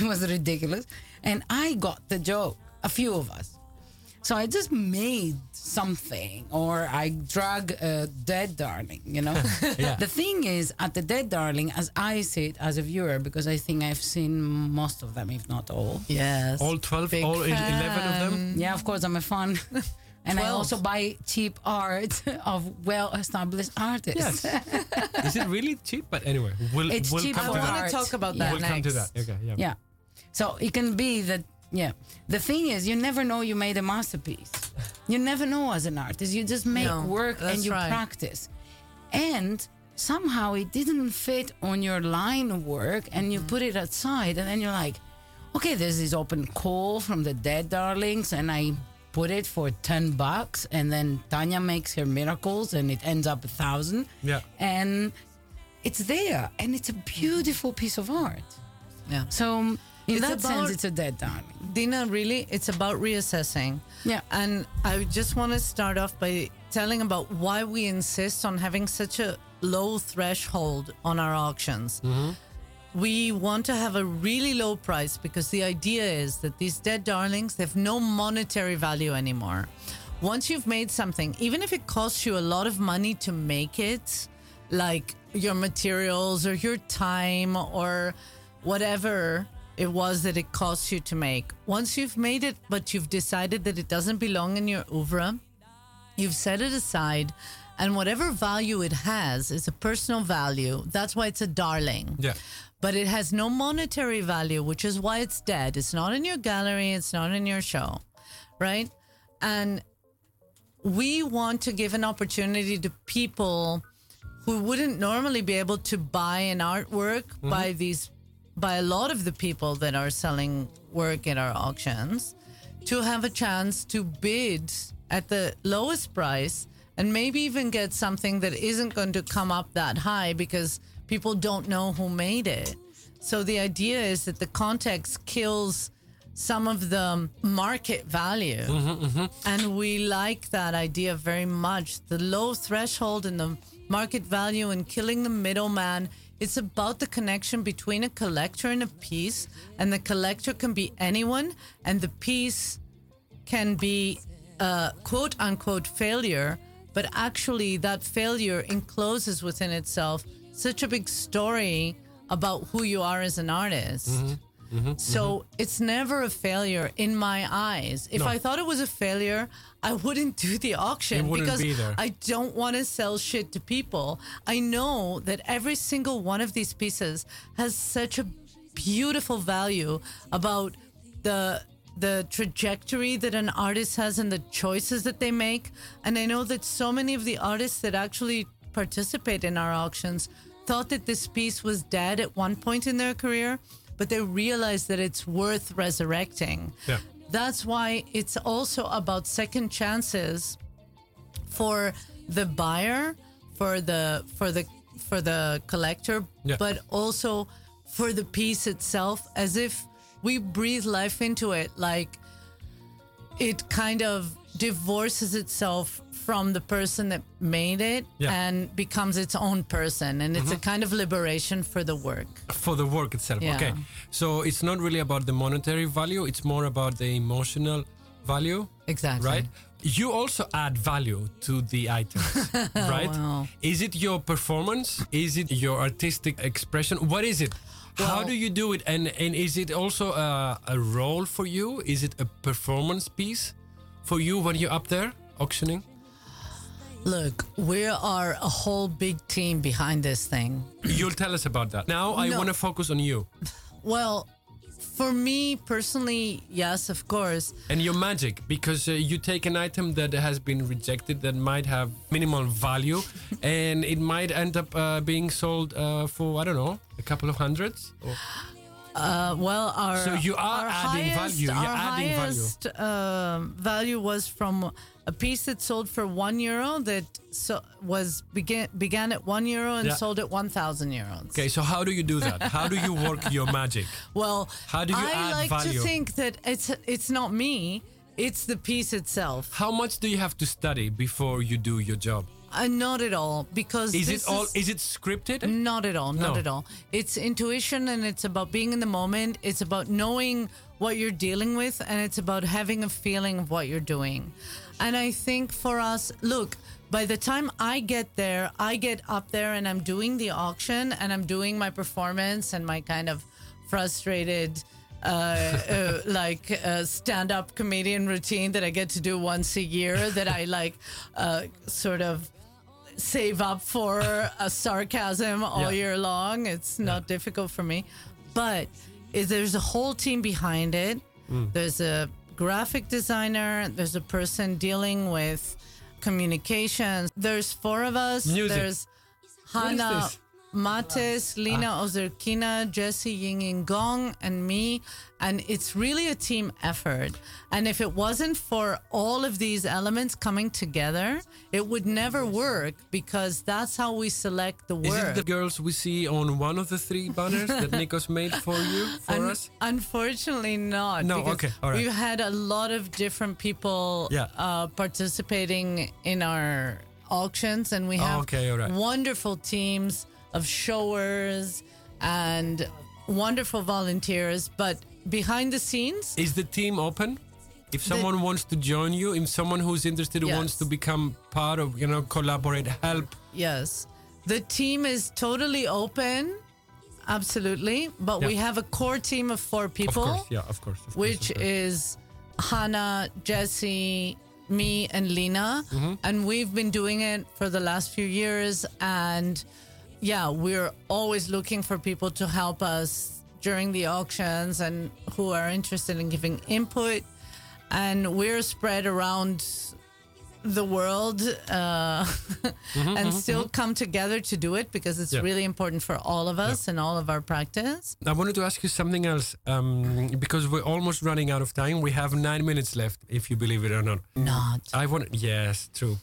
Speaker 5: it was ridiculous. And I got the joke, a few of us. So I just made something, or I drag a dead darling, you know?
Speaker 1: Yeah.
Speaker 5: The thing is, at the dead darling, as I see it as a viewer, because I think I've seen most of them, if not all.
Speaker 4: yes.
Speaker 1: All 12,
Speaker 4: Big
Speaker 1: all 11 of them?
Speaker 5: Yeah, of course, I'm a fan. And I also buy cheap art of well-established artists.
Speaker 1: Yes. Is it really cheap? But anyway, we'll,
Speaker 5: It's
Speaker 1: we'll
Speaker 5: cheap
Speaker 1: come
Speaker 4: I
Speaker 1: to
Speaker 5: for
Speaker 1: that.
Speaker 4: want to talk about
Speaker 5: Yeah.
Speaker 4: that
Speaker 1: We'll
Speaker 4: next.
Speaker 1: come to that. Okay, yeah.
Speaker 5: Yeah. So it can be that, yeah. The thing is, you never know you made a masterpiece. You never know as an artist. You just make
Speaker 4: No,
Speaker 5: work and you
Speaker 4: right.
Speaker 5: practice. And somehow it didn't fit on your line of work and you mm-hmm. put it aside and then you're like, okay, there's this open call from the Dead Darlings and I put it for 10 bucks and then Tanya makes her miracles and it ends up a thousand.
Speaker 1: Yeah.
Speaker 5: And it's there and it's a beautiful piece of art.
Speaker 4: Yeah.
Speaker 5: So um, in
Speaker 4: It's
Speaker 5: that
Speaker 4: about-
Speaker 5: sense, it's a dead darling.
Speaker 4: Dina, really, it's about reassessing.
Speaker 5: Yeah.
Speaker 4: And I just want to start off by telling about why we insist on having such a low threshold on our auctions. Mm-hmm. We want to have a really low price because the idea is that these dead darlings have no monetary value anymore. Once you've made something, even if it costs you a lot of money to make it, like your materials or your time or whatever it was that it costs you to make. Once you've made it, but you've decided that it doesn't belong in your oeuvre, you've set it aside, and whatever value it has is a personal value. That's why it's a darling.
Speaker 1: Yeah.
Speaker 4: But it has no monetary value, which is why it's dead. It's not in your gallery, it's not in your show, right? And we want to give an opportunity to people who wouldn't normally be able to buy an artwork mm-hmm. by these by a lot of the people that are selling work at our auctions to have a chance to bid at the lowest price and maybe even get something that isn't going to come up that high because people don't know who made it. So the idea is that the context kills some of the market value. Mm-hmm, mm-hmm. And we like that idea very much. The low threshold and the market value and killing the middleman. It's about the connection between a collector and a piece. And the collector can be anyone, and the piece can be a quote unquote failure, but actually that failure encloses within itself such a big story about who you are as an artist. so it's never a failure in my eyes. If
Speaker 1: No.
Speaker 4: I thought it was a failure, I wouldn't do the auction because
Speaker 1: be.
Speaker 4: I don't want to sell shit to people. I know that every single one of these pieces has such a beautiful value about the the trajectory that an artist has and the choices that they make. And I know that so many of the artists that actually participate in our auctions thought that this piece was dead at one point in their career, but they realized that it's worth resurrecting.
Speaker 1: Yeah.
Speaker 4: That's why it's also about second chances for the buyer, for the for the for the collector,
Speaker 1: Yeah.
Speaker 4: but also for the piece itself, as if we breathe life into it, like it kind of divorces itself from the person that made it
Speaker 1: Yeah.
Speaker 4: and becomes its own person, and it's a mm-hmm. kind of liberation for the work.
Speaker 1: for the work itself.
Speaker 4: Yeah.
Speaker 1: Okay, so it's not really about the monetary value; it's more about the emotional value,
Speaker 4: Exactly.
Speaker 1: right? You also add value to the items, right?
Speaker 4: Wow.
Speaker 1: Is it your performance? Is it your artistic expression? What is it? How do you do it? And and is it also a, a role for you? Is it a performance piece for you when you're up there auctioning?
Speaker 4: Look, we are a whole big team behind this thing.
Speaker 1: You'll tell us about that. Now I
Speaker 4: No.
Speaker 1: want to focus on you
Speaker 4: Well, for me personally, yes, of course.
Speaker 1: and your magic because uh, you take an item that has been rejected that might have minimal value and it might end up uh, being sold uh, for I don't know a couple of hundreds. Or,
Speaker 4: Uh, well, our
Speaker 1: So you are
Speaker 4: our
Speaker 1: adding
Speaker 4: highest,
Speaker 1: value. You're
Speaker 4: our
Speaker 1: adding value.
Speaker 4: highest um, value was from a piece that sold for one euro that so was began began at one euro and
Speaker 1: Yeah.
Speaker 4: sold at one thousand euros.
Speaker 1: okay, so how do you do that? How do you work your magic?
Speaker 4: Well,
Speaker 1: How do you
Speaker 4: I
Speaker 1: add
Speaker 4: like
Speaker 1: value?
Speaker 4: to think that it's it's not me; it's the piece itself.
Speaker 1: How much do you have to study before you do your job?
Speaker 4: Uh, not at all, because
Speaker 1: Is
Speaker 4: this
Speaker 1: it all?
Speaker 4: is-
Speaker 1: Is it scripted?
Speaker 4: Not at all. Not
Speaker 1: No.
Speaker 4: at all. It's intuition and it's about being in the moment. It's about knowing what you're dealing with and it's about having a feeling of what you're doing. And I think for us, look, by the time I get there, I get up there and I'm doing the auction and I'm doing my performance and my kind of frustrated. Uh, uh, like uh, stand-up comedian routine that I get to do once a year that I like uh, sort of save up for a sarcasm all
Speaker 1: Yeah.
Speaker 4: year long. It's not difficult for me. But is there's a whole team behind it.
Speaker 1: Mm.
Speaker 4: There's a graphic designer, there's a person dealing with communications. There's four of us.
Speaker 1: Music.
Speaker 4: There's Hannah? Mates, Lina
Speaker 1: Ah.
Speaker 4: Ozerkina, Jesse Ying Gong, and me. And it's really a team effort. And if it wasn't for all of these elements coming together, it would never work because that's how we select the
Speaker 1: Is
Speaker 4: work.
Speaker 1: it the girls we see on one of the three banners that Nikos made for you for
Speaker 4: Un-
Speaker 1: us?
Speaker 4: Unfortunately, not.
Speaker 1: No, okay, all right.
Speaker 4: We've had a lot of different people
Speaker 1: Yeah.
Speaker 4: uh, participating in our auctions, and we have
Speaker 1: Okay, all right.
Speaker 4: wonderful teams of showers and wonderful volunteers. But behind the scenes,
Speaker 1: Is the team open? If someone wants to join you, if someone who's interested
Speaker 4: Yes.
Speaker 1: wants to become part of, you know, collaborate, help.
Speaker 4: yes, the team is totally open. Absolutely, but we have a core team of four people.
Speaker 1: Of course, yeah, of course. of course,
Speaker 4: which
Speaker 1: of course.
Speaker 4: is Hannah, Jesse, me, and Lina.
Speaker 1: Mm-hmm.
Speaker 4: And we've been doing it for the last few years. And yeah, we're always looking for people to help us during the auctions and who are interested in giving input. and we're spread around the world uh, and still come together to do it because it's
Speaker 1: Yeah.
Speaker 4: really important for all of us and all of our practice.
Speaker 1: I wanted to ask you something else um, because we're almost running out of time. We have nine minutes left, if you believe it or not.
Speaker 4: Not.
Speaker 1: I want yes, true.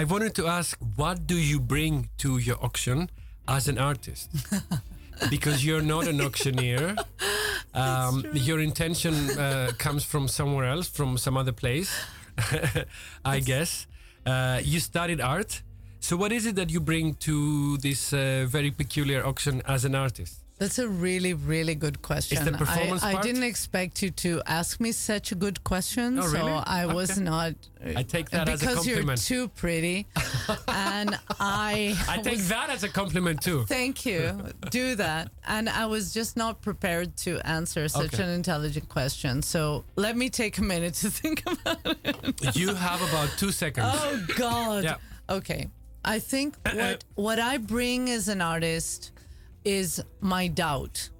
Speaker 1: I wanted to ask, what do you bring to your auction as an artist? because you're not an auctioneer. Um, your intention uh, comes from somewhere else, from some other place, I guess. Uh, you studied art. So, what is it that you bring to this uh, very peculiar auction as an artist?
Speaker 4: That's a really, really good question.
Speaker 1: Is the performance
Speaker 4: I, I didn't expect you to ask me such a good question,
Speaker 1: Oh, really?
Speaker 4: so I was not.
Speaker 1: I take that as a compliment.
Speaker 4: because you're too pretty, and I.
Speaker 1: I take that as a compliment too.
Speaker 4: Thank you. Do that. And I was just not prepared to answer such
Speaker 1: Okay.
Speaker 4: an intelligent question. So let me take a minute to think about it.
Speaker 1: You have about two seconds.
Speaker 4: Oh God.
Speaker 1: Yeah.
Speaker 4: Okay. I think uh, uh. what what I bring as an artist is my doubt.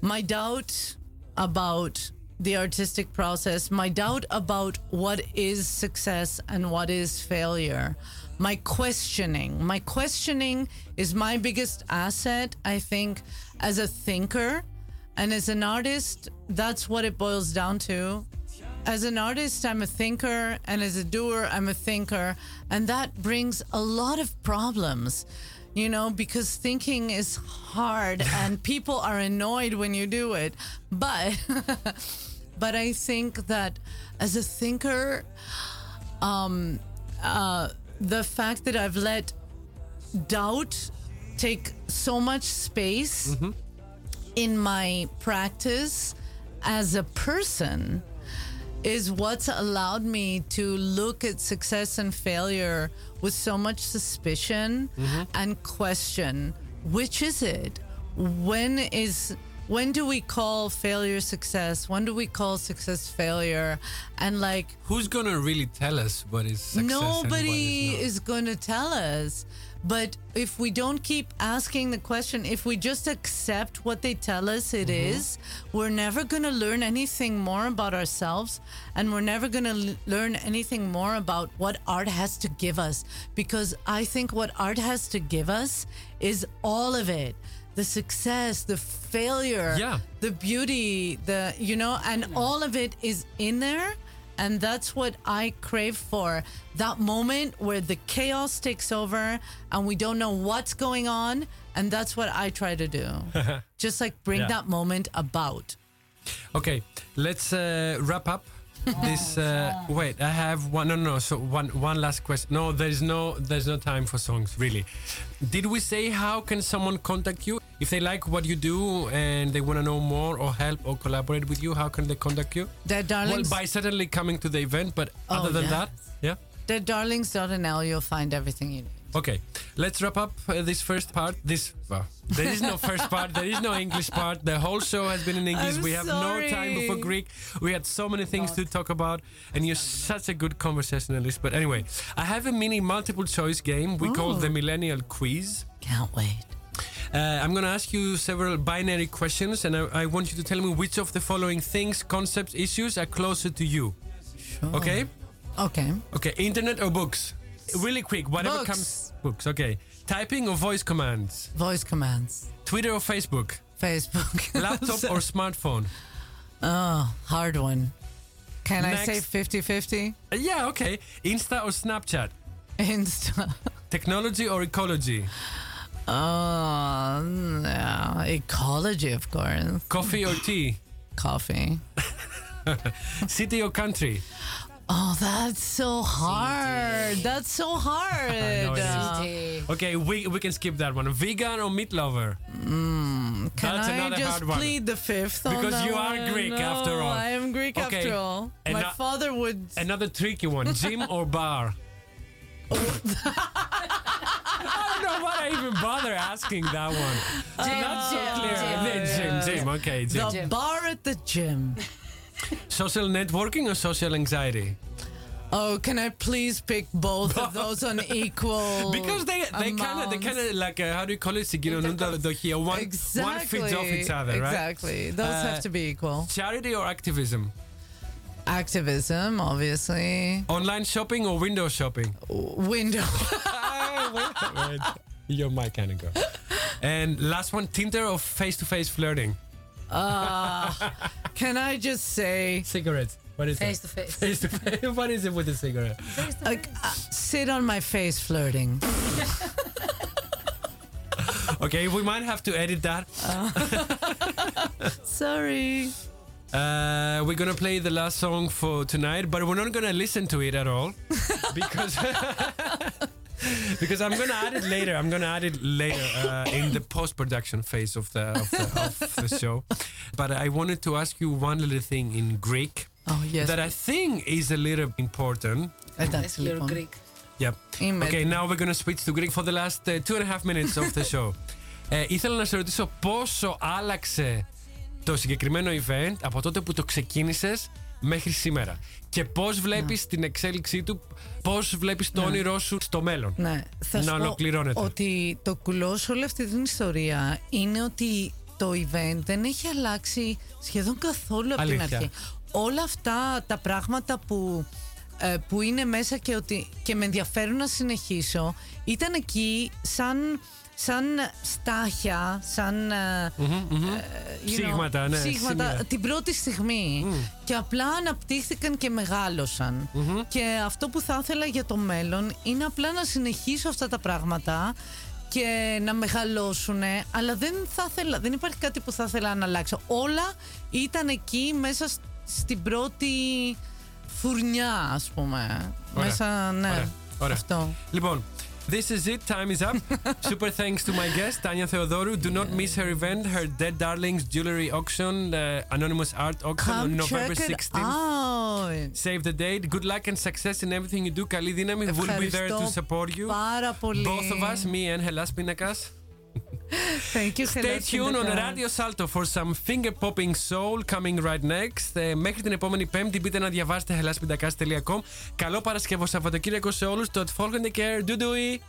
Speaker 4: My doubt about the artistic process, my doubt about what is success and what is failure. My questioning. My questioning is my biggest asset, I think, as a thinker. And as an artist, that's what it boils down to as an artist, I'm a thinker, and as a doer, I'm a thinker. And that brings a lot of problems, you know, because thinking is hard and people are annoyed when you do it. But, but I think that as a thinker, um, uh, the fact that I've let doubt take so much space in my practice as a person is what's allowed me to look at success and failure with so much suspicion mm-hmm. and question which is it when is when do we call failure success when do we call success failure and like
Speaker 1: Who's gonna really tell us what is success? and what
Speaker 4: Nobody
Speaker 1: is,
Speaker 4: is to tell us. But if we don't keep asking the question, if we just accept what they tell us it mm-hmm. is, we're never going to learn anything more about ourselves and we're never going to l- learn anything more about what art has to give us. Because I think what art has to give us is all of it the success, the failure,
Speaker 1: Yeah.
Speaker 4: the beauty, the, you know, and all of it is in there. And that's what I crave for. That moment where the chaos takes over and we don't know what's going on. And that's what I try to do. Just like bring
Speaker 1: Yeah.
Speaker 4: that moment about.
Speaker 1: Okay, let's uh, wrap up this. Uh, wait, I have one. No, no. So one, one last question. No, there's no, there's no time for songs. Really. Did we say how can someone contact you if they like what you do and they want to know more or help or collaborate with you? How can they contact you?
Speaker 4: Dead Darlings Well,
Speaker 1: by certainly coming to the event, but
Speaker 4: Oh,
Speaker 1: other than
Speaker 4: yes.
Speaker 1: that, yeah.
Speaker 4: Deaddarlings.nl, you'll find everything you need.
Speaker 1: Okay, let's wrap up uh, this first part. This well, there is no first part. There is no English part. The whole show has been in English.
Speaker 4: I'm
Speaker 1: we have no time for Greek. We had so many things to talk about, and you're such a good conversationalist. But anyway, I have a mini multiple choice game we call the Millennial Quiz.
Speaker 4: Can't wait.
Speaker 1: Uh, I'm going to ask you several binary questions, and I, I want you to tell me which of the following things, concepts, issues are closer to you. Sure. Okay?
Speaker 4: Okay.
Speaker 1: Okay, internet or books? Really quick, whatever
Speaker 4: Books.
Speaker 1: comes. Books, okay. Typing or voice commands?
Speaker 4: Voice commands.
Speaker 1: Twitter or Facebook?
Speaker 4: Facebook.
Speaker 1: Laptop or smartphone?
Speaker 4: Oh, hard one. Can I say
Speaker 1: Next.
Speaker 4: 50 50?
Speaker 1: Uh, yeah, okay. Insta or Snapchat?
Speaker 4: Insta.
Speaker 1: Technology or ecology?
Speaker 4: Oh, yeah. Ecology, of course.
Speaker 1: Coffee or tea?
Speaker 4: Coffee.
Speaker 1: City or country?
Speaker 4: Oh, that's so hard. That's so hard.
Speaker 1: know it is. Okay, we, we can skip that one. Vegan or meat lover?
Speaker 4: Hmm, can
Speaker 1: That's
Speaker 4: I
Speaker 1: another
Speaker 4: just
Speaker 1: hard one.
Speaker 4: plead the fifth? on
Speaker 1: Because you are
Speaker 4: one?
Speaker 1: Greek,
Speaker 4: No,
Speaker 1: after all.
Speaker 4: I am Greek
Speaker 1: Okay.
Speaker 4: after all. My father would.
Speaker 1: Another tricky one. Gym or bar? I don't know why I even bother asking that one. Not so oh, clear. Gym, gym, Okay, gym.
Speaker 4: The bar at the gym.
Speaker 1: Social networking or social anxiety?
Speaker 4: Oh, can I please pick both, both. of those on equal?
Speaker 1: because they they kind of they kind of like uh, how do you call it? Exactly. One
Speaker 4: exactly.
Speaker 1: one feeds off each other, exactly. right?
Speaker 4: Exactly. Those
Speaker 1: uh,
Speaker 4: have to be equal.
Speaker 1: Uh, charity or activism?
Speaker 4: Activism, obviously.
Speaker 6: Online shopping or window shopping?
Speaker 4: Window.
Speaker 6: You're my kind of girl. And last one, Tinder or face-to-face flirting?
Speaker 4: Uh, can I just say,
Speaker 6: Cigarettes. What is
Speaker 5: Face
Speaker 6: it?
Speaker 5: to face.
Speaker 6: Face-to-face. what is it with a cigarette?
Speaker 4: like, uh, sit on my face flirting?
Speaker 6: Okay, we might have to edit that.
Speaker 4: Sorry.
Speaker 6: Uh, we're gonna play the last song for tonight, but we're not gonna listen to it at all because because I'm gonna add it later. I'm gonna add it later uh, in the post-production phase of the of the, of the show. But I wanted to ask you one little thing in Greek
Speaker 4: Oh, yes.
Speaker 6: that I think is a little important.
Speaker 4: Εντάξει,
Speaker 5: You're
Speaker 4: λοιπόν.
Speaker 5: Greek.
Speaker 6: Yep.
Speaker 4: Είμαι
Speaker 6: Okay, now we're gonna switch to Greek for the last uh, two and a half minutes of the show. ε, ήθελα να σε ρωτήσω πόσο άλλαξε το συγκεκριμένο event από τότε που το ξεκίνησες μέχρι σήμερα. Και πώς βλέπεις την εξέλιξή του, πώς βλέπεις το όνειρό σου στο μέλλον;
Speaker 4: Ναι, θα
Speaker 6: να
Speaker 4: σου πω
Speaker 6: ολοκληρώνεται.
Speaker 4: ότι το κουλός σε όλη αυτή την ιστορία είναι ότι το event δεν έχει αλλάξει σχεδόν καθόλου από την
Speaker 6: Αλήθεια.
Speaker 4: αρχή. Όλα αυτά τα πράγματα που, ε, που είναι μέσα και, ότι, και με ενδιαφέρουν να συνεχίσω ήταν εκεί σαν, σαν στάχια, σαν... ε, ε, you know,
Speaker 6: Ψήγματα, ναι,
Speaker 4: ψήγματα
Speaker 6: σημεία.
Speaker 4: την πρώτη στιγμή και απλά αναπτύχθηκαν και μεγαλωσαν Και αυτό που θα ήθελα για το μέλλον είναι απλά να συνεχίσω αυτά τα πράγματα και να μεγαλώσουν, αλλά δεν θα ήθελα, δεν υπάρχει κάτι που θα ήθελα να αλλάξω. Όλα ήταν εκεί μέσα σ- στην πρώτη φουρνιά, ας πούμε.
Speaker 6: Ωραία.
Speaker 4: Μέσα, ναι,
Speaker 6: Ωραία. Ωραία.
Speaker 4: αυτό.
Speaker 6: Λοιπόν, This is it. Time is up. Super thanks to my guest, Tanya Theodorou. Do not miss her event, her Dead Darlings Jewelry Auction, uh, Anonymous Art Auction
Speaker 4: Come on November
Speaker 6: 16th. Save the date. Good luck and success in everything you do. Kali δύναμη. will be there to support you.
Speaker 4: Πάρα πολύ.
Speaker 6: Both of us, me and Hellas Pindakaas.
Speaker 4: Thank you,
Speaker 6: Stay
Speaker 4: Hellas
Speaker 6: tuned on
Speaker 4: Pindakaas.
Speaker 6: Radio Salto for some finger popping soul coming right next. Ε, μέχρι την επόμενη Πέμπτη μπείτε να διαβάσετε hellasπιντακάς.com. Καλό Παρασκευό Σαββατοκύριακο σε όλους. Το folgende care. Do do it.